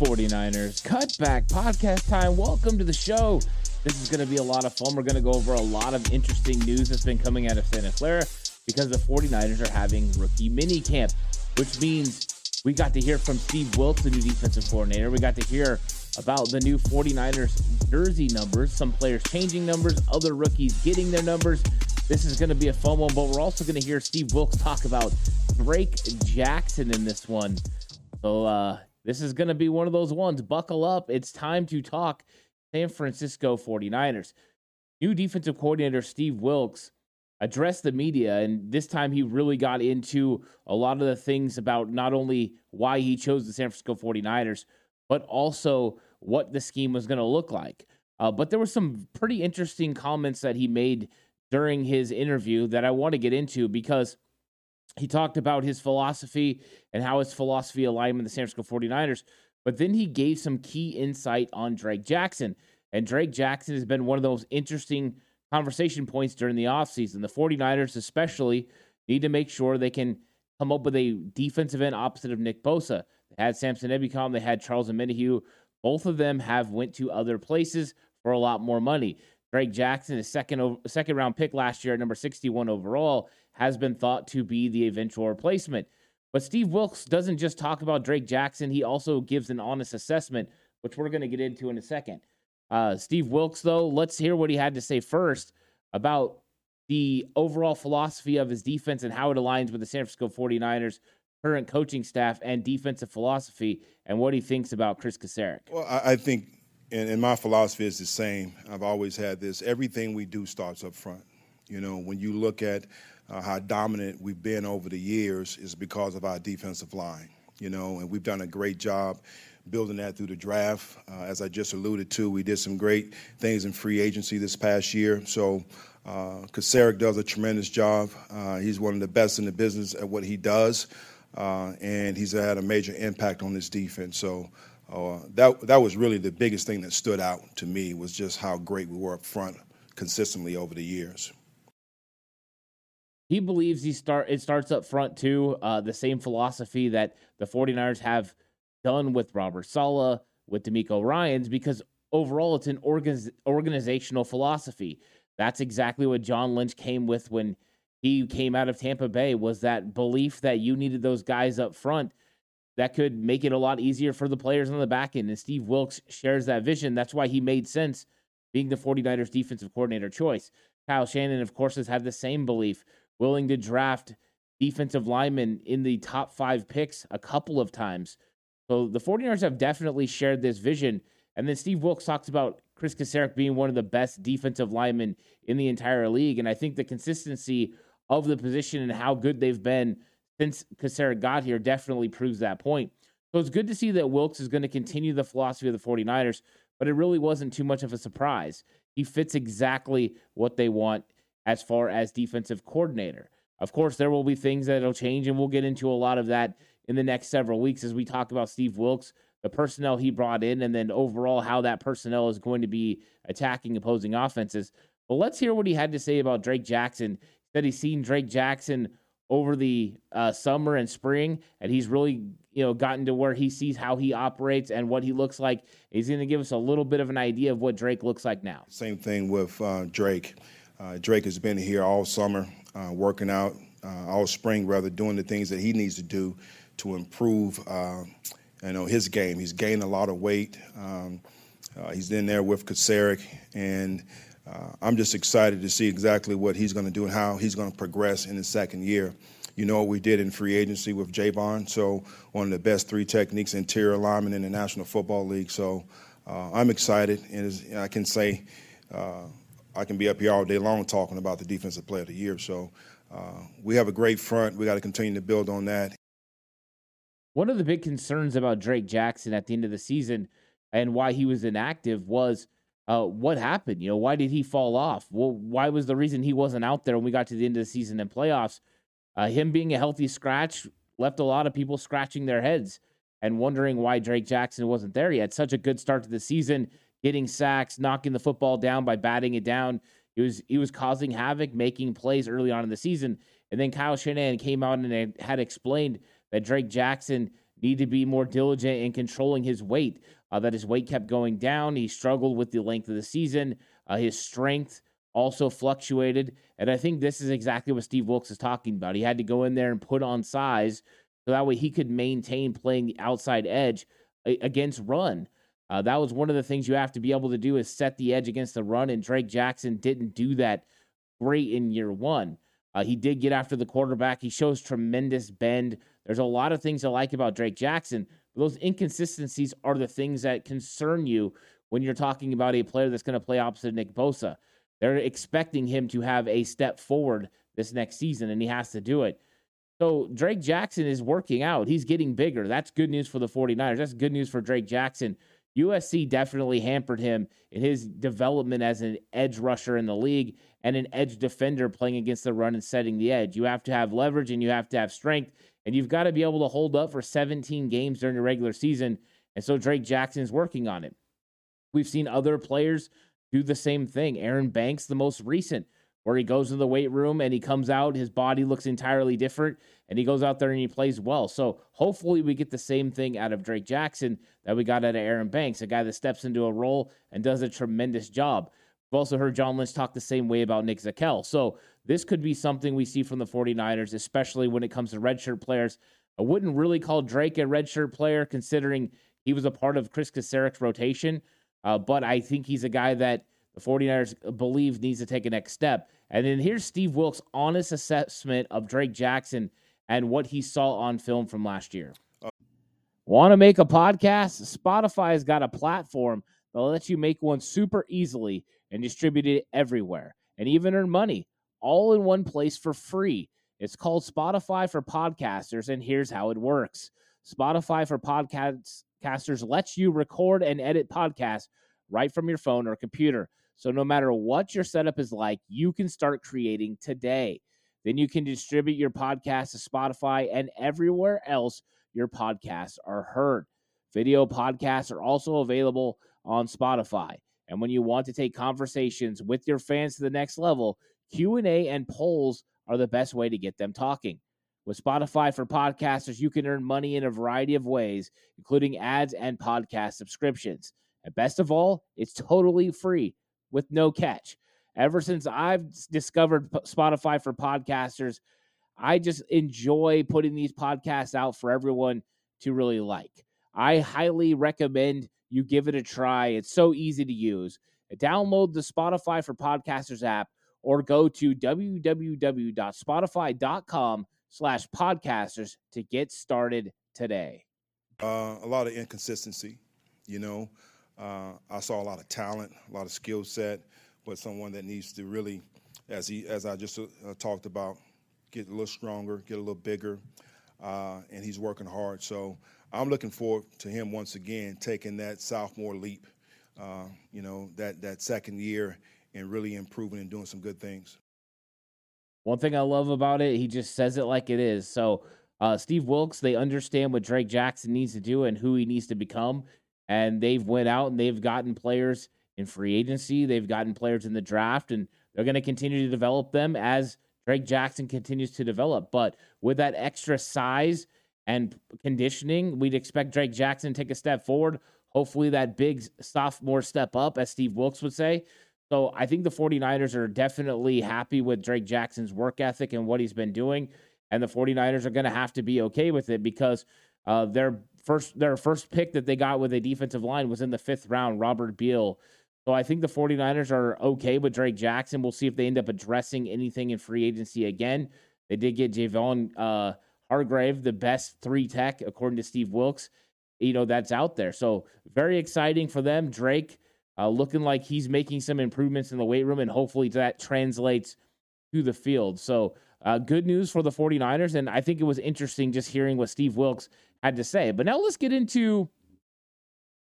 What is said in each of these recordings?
49ers Cutback Podcast time. Welcome to the show. This is going to be a lot of fun. We're going to go over a lot of interesting news that's been coming out of Santa Clara because the 49ers are having rookie mini camp, which means we got to hear from Steve Wilks, the new defensive coordinator. We got to hear about the new 49ers jersey numbers, some players changing numbers, other rookies getting their numbers. This is going to be a fun one, but we're also going to hear Steve Wilks talk about Drake Jackson in this one. So, uh, this is going to be one of those ones. Buckle up. It's time to talk San Francisco 49ers. New defensive coordinator Steve Wilks addressed the media, and this time he really got into a lot of the things about not only why he chose the San Francisco 49ers, but also what the scheme was going to look like. Uh, but there were some pretty interesting comments that he made during his interview that I want to get into because – he talked about his philosophy and how his philosophy aligned with the San Francisco 49ers. But then he gave some key insight on Drake Jackson. And Drake Jackson has been one of those interesting conversation points during the offseason. The 49ers, especially, need to make sure they can come up with a defensive end opposite of Nick Bosa. They had Samson Ebukam, they had Charles Omenihu. Both of them have went to other places for a lot more money. Drake Jackson, a second second round pick last year at number 61 overall, has been thought to be the eventual replacement. But Steve Wilks doesn't just talk about Drake Jackson, he also gives an honest assessment, which we're going to get into in a second. Uh, Steve Wilks, though, let's hear what he had to say first about the overall philosophy of his defense and how it aligns with the San Francisco 49ers current coaching staff and defensive philosophy and what he thinks about Chris Kocurek. Well, I think, and, and, my philosophy is the same. I've always had this. Everything we do starts up front. You know, when you look at uh, how dominant we've been over the years is because of our defensive line. You know, and we've done a great job building that through the draft. Uh, as I just alluded to, we did some great things in free agency this past year. So, uh, does a tremendous job. Uh, he's one of the best in the business at what he does, uh, and he's had a major impact on this defense. So. Uh, that that was really the biggest thing that stood out to me was just how great we were up front consistently over the years. He believes he start it starts up front too. Uh, the same philosophy that the 49ers have done with Robert Saleh, with DeMeco Ryans, because overall it's an organiz- organizational philosophy. That's exactly what John Lynch came with when he came out of Tampa Bay was that belief that you needed those guys up front that could make it a lot easier for the players on the back end. And Steve Wilks shares that vision. That's why he made sense being the 49ers defensive coordinator choice. Kyle Shanahan, of course, has had the same belief willing to draft defensive linemen in the top five picks a couple of times. So the 49ers have definitely shared this vision. And then Steve Wilks talks about Chris Kocurek being one of the best defensive linemen in the entire league. And I think the consistency of the position and how good they've been since Kocurek got here definitely proves that point. So it's good to see that Wilks is going to continue the philosophy of the 49ers, but it really wasn't too much of a surprise. He fits exactly what they want as far as defensive coordinator. Of course, there will be things that'll change, and we'll get into a lot of that in the next several weeks as we talk about Steve Wilks, the personnel he brought in, and then overall how that personnel is going to be attacking opposing offenses. But let's hear what he had to say about Drake Jackson. He said he's seen Drake Jackson over the uh, summer and spring, and he's really you know gotten to where he sees how he operates and what he looks like. He's going to give us a little bit of an idea of what Drake looks like now. Same thing with uh, Drake. Uh, Drake has been here all summer, uh, working out uh, all spring, rather doing the things that he needs to do to improve. Uh, you know his game. He's gained a lot of weight. Um, he's in there with Kocurek and uh, I'm just excited to see exactly what he's going to do and how he's going to progress in his second year. You know what we did in free agency with Javon, so one of the best three techniques interior alignment in the National Football League. So uh, I'm excited, and I can say uh, I can be up here all day long talking about the defensive player of the year. So uh, we have a great front. We got to continue to build on that. One of the big concerns about Drake Jackson at the end of the season and why he was inactive was – uh, what happened? You know, why did he fall off? Well, why was the reason he wasn't out there when we got to the end of the season and playoffs? Uh, him being a healthy scratch left a lot of people scratching their heads and wondering why Drake Jackson wasn't there. He had such a good start to the season, getting sacks, knocking the football down by batting it down. He was he was causing havoc, making plays early on in the season. And then Kyle Shanahan came out and had explained that Drake Jackson needed to be more diligent in controlling his weight uh, that his weight kept going down. He struggled with the length of the season. Uh, his strength also fluctuated. And I think this is exactly what Steve Wilks is talking about. He had to go in there and put on size so that way he could maintain playing the outside edge against run. Uh, that was one of the things you have to be able to do is set the edge against the run. And Drake Jackson didn't do that great in year one. Uh, he did get after the quarterback. He shows tremendous bend. There's a lot of things I like about Drake Jackson, those inconsistencies are the things that concern you when you're talking about a player that's going to play opposite Nick Bosa. They're expecting him to have a step forward this next season, and he has to do it. So Drake Jackson is working out. He's getting bigger. That's good news for the 49ers. That's good news for Drake Jackson. USC definitely hampered him in his development as an edge rusher in the league and an edge defender playing against the run and setting the edge. You have to have leverage and you have to have strength and you've got to be able to hold up for 17 games during the regular season. And so Drake Jackson is working on it. We've seen other players do the same thing. Aaron Banks, the most recent, where he goes to the weight room and he comes out, his body looks entirely different, and he goes out there and he plays well. So hopefully we get the same thing out of Drake Jackson that we got out of Aaron Banks, a guy that steps into a role and does a tremendous job. We've also heard John Lynch talk the same way about Nick Zakelj. So this could be something we see from the 49ers, especially when it comes to redshirt players. I wouldn't really call Drake a redshirt player considering he was a part of Chris Kocurek's rotation, uh, but I think he's a guy that the 49ers believe needs to take a next step. And then here's Steve Wilks' honest assessment of Drake Jackson and what he saw on film from last year. Want to make a podcast? Spotify has got a platform that lets you make one super easily and distribute it everywhere and even earn money all in one place for free. It's called Spotify for Podcasters, and here's how it works Spotify for Podcasters lets you record and edit podcasts right from your phone or computer. So no matter what your setup is like, you can start creating today. Then you can distribute your podcast to Spotify and everywhere else your podcasts are heard. Video podcasts are also available on Spotify. And when you want to take conversations with your fans to the next level, Q&A and polls are the best way to get them talking. With Spotify for podcasters, you can earn money in a variety of ways, including ads and podcast subscriptions. And best of all, it's totally free with no catch. Ever since I've discovered Spotify for podcasters, I just enjoy putting these podcasts out for everyone to really like. I highly recommend you give it a try. It's so easy to use. Download the Spotify for Podcasters app or go to www.spotify.com slash podcasters to get started today. Uh, a lot of inconsistency, you know. Uh, I saw a lot of talent, a lot of skill set, but someone that needs to really, as he, as I just uh, talked about, get a little stronger, get a little bigger, uh, and he's working hard. So I'm looking forward to him once again taking that sophomore leap. Uh, you know that that second year and really improving and doing some good things. One thing I love about it, he just says it like it is. So, uh, Steve Wilks, they understand what Drake Jackson needs to do and who he needs to become, and they've went out and they've gotten players in free agency, they've gotten players in the draft, and they're going to continue to develop them as Drake Jackson continues to develop. But with that extra size and conditioning, we'd expect Drake Jackson to take a step forward. Hopefully, that big sophomore step up, as Steve Wilks would say. So I think the 49ers are definitely happy with Drake Jackson's work ethic and what he's been doing. And the 49ers are going to have to be okay with it because uh, their first their first pick that they got with a defensive line was in the fifth round, Robert Beal. So I think the 49ers are okay with Drake Jackson. We'll see if they end up addressing anything in free agency again. They did get Javon uh, Hargrave, the best three tech, according to Steve Wilks. You know, that's out there. So very exciting for them. Drake uh, looking like he's making some improvements in the weight room, and hopefully that translates to the field. So, uh, good news for the 49ers. And I think it was interesting just hearing what Steve Wilks had to say. But now let's get into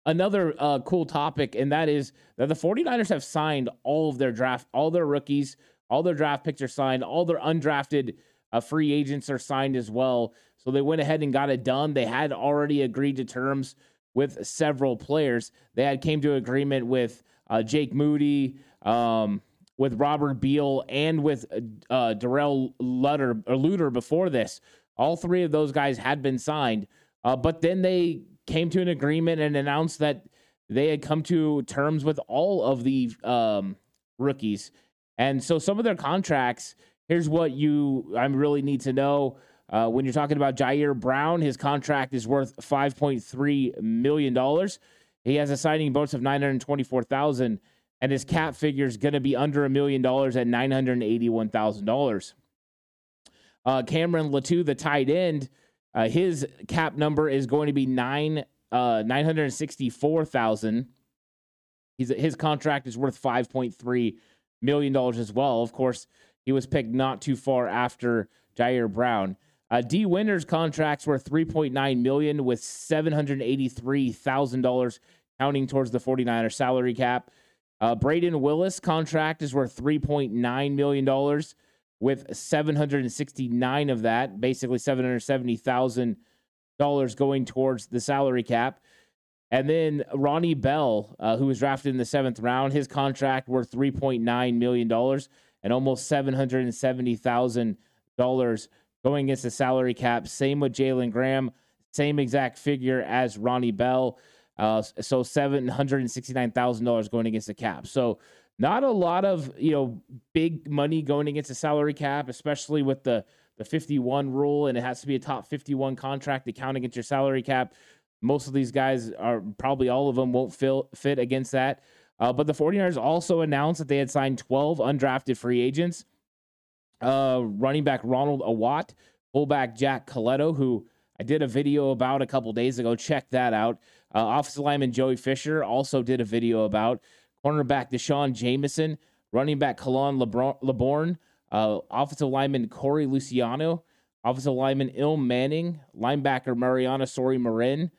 another uh, cool topic, and that is that the 49ers have signed all of their draft, all their rookies, all their draft picks are signed, all their undrafted uh, free agents are signed as well. So they went ahead and got it done. They had already agreed to terms with several players. They had came to agreement with uh, Jake Moody, um, with Robert Beal, and with uh, Darrell Luter, or Luter before this. All three of those guys had been signed, uh, but then they came to an agreement and announced that they had come to terms with all of the um, rookies. And so some of their contracts, here's what you I really need to know. Uh, when you're talking about Ji'Ayir Brown, his contract is worth $5.3 million. He has a signing bonus of 924000 and his cap figure is going to be under a million dollars at $981,000. Uh, Cameron Latu, the tight end, uh, his cap number is going to be nine uh, 964,000. He's his contract is worth 5.3 million dollars as well. Of course, he was picked not too far after Ji'Ayir Brown. Uh, Dee Winters' contracts were 3.9 million with 783,000 dollars counting towards the 49er salary cap. Uh, Brayden Willis contract is worth 3.9 million dollars with 769 of that, basically 770,000 dollars going towards the salary cap. And then Ronnie Bell, uh, who was drafted in the seventh round, his contract worth 3.9 million dollars and almost 770,000 dollars going against the salary cap. Same with Jalen Graham, same exact figure as Ronnie Bell. Uh, so seven hundred and sixty nine thousand dollars going against the cap. So not a lot of you know big money going against the salary cap, especially with the the fifty one rule, and it has to be a top fifty one contract to count against your salary cap. Most of these guys are probably all of them won't fill, fit against that. Uh, but the 49ers also announced that they had signed 12 undrafted free agents uh, running back Ronald Awatt, fullback Jack Colletto, who I did a video about a couple days ago. Check that out. Uh, offensive lineman Joey Fisher also did a video about cornerback D'Shawn Jamison, running back Khalan Laborn, uh, offensive lineman Corey Luciano, offensive lineman Ilm Manning, linebacker Mariano Sori-Marin,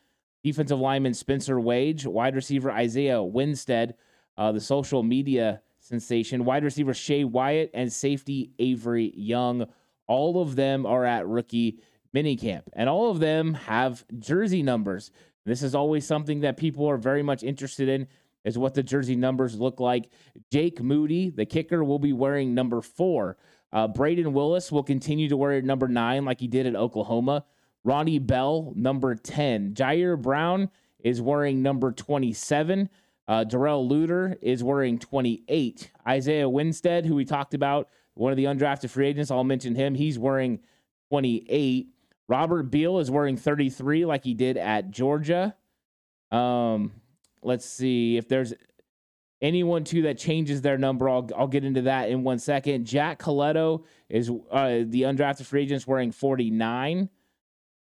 defensive lineman Spencer Waege, wide receiver Isaiah Winstead, uh, the social media sensation, wide receiver Shay Wyatt, and safety Avery Young. All of them are at rookie minicamp, and all of them have jersey numbers. This is always something that people are very much interested in is what the jersey numbers look like. Jake Moody, the kicker, will be wearing number four. Uh, Brayden Willis will continue to wear number nine like he did at Oklahoma. Ronnie Bell, number 10. Ji'Ayir Brown is wearing number 27. Uh, Darrell Luter is wearing 28. Isaiah Winstead, who we talked about, one of the undrafted free agents, I'll mention him. He's wearing 28. Robert Beal is wearing 33, like he did at Georgia. Um, let's see if there's anyone too that changes their number. I'll I'll get into that in one second. Jack Colletto is uh, the undrafted free agent wearing 49.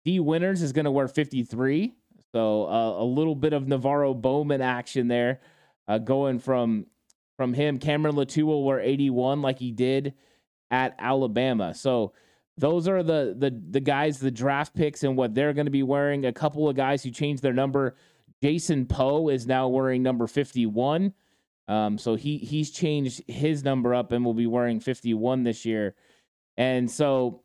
Dee Winters is going to wear 53. So uh, a little bit of NaVorro Bowman action there, uh, going from from him. Cameron Latu will wear 81 like he did at Alabama. So those are the the the guys, the draft picks, and what they're going to be wearing. A couple of guys who changed their number. Jason Poe is now wearing number 51. Um, so he he's changed his number up and will be wearing 51 this year. And so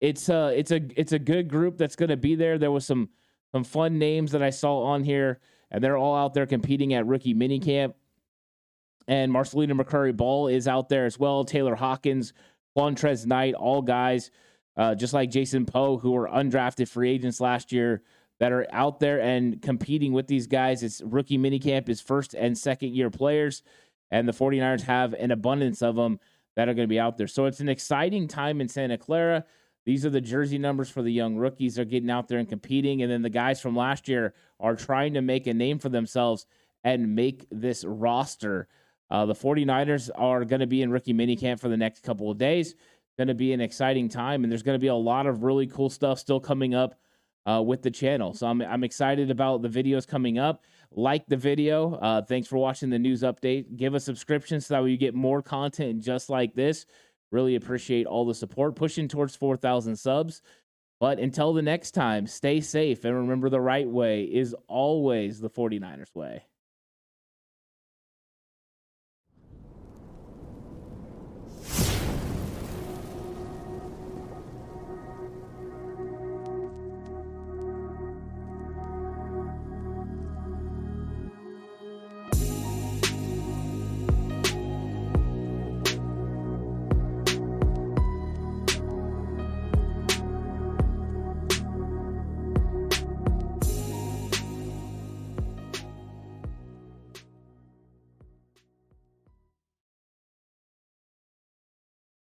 it's a it's a it's a good group that's going to be there. There was some some fun names that I saw on here, and they're all out there competing at rookie minicamp. And Marcelino McCrary-Ball is out there as well. Taylor Hawkins, Qwuantrez Knight, all guys uh, just like Jason Poe, who were undrafted free agents last year that are out there and competing with these guys. It's rookie minicamp is first and second year players, and the 49ers have an abundance of them that are going to be out there. So it's an exciting time in Santa Clara. These are the jersey numbers for the young rookies. They're getting out there and competing. And then the guys from last year are trying to make a name for themselves and make this roster. Uh, the 49ers are going to be in rookie minicamp for the next couple of days going to be an exciting time, and there's going to be a lot of really cool stuff still coming up uh, with the channel. So I'm I'm excited about the videos coming up. Like the video. Uh, thanks for watching the news update. Give a subscription so that way you get more content just like this. Really appreciate all the support. Pushing towards 4,000 subs. But until the next time, stay safe and remember the right way is always the 49ers way.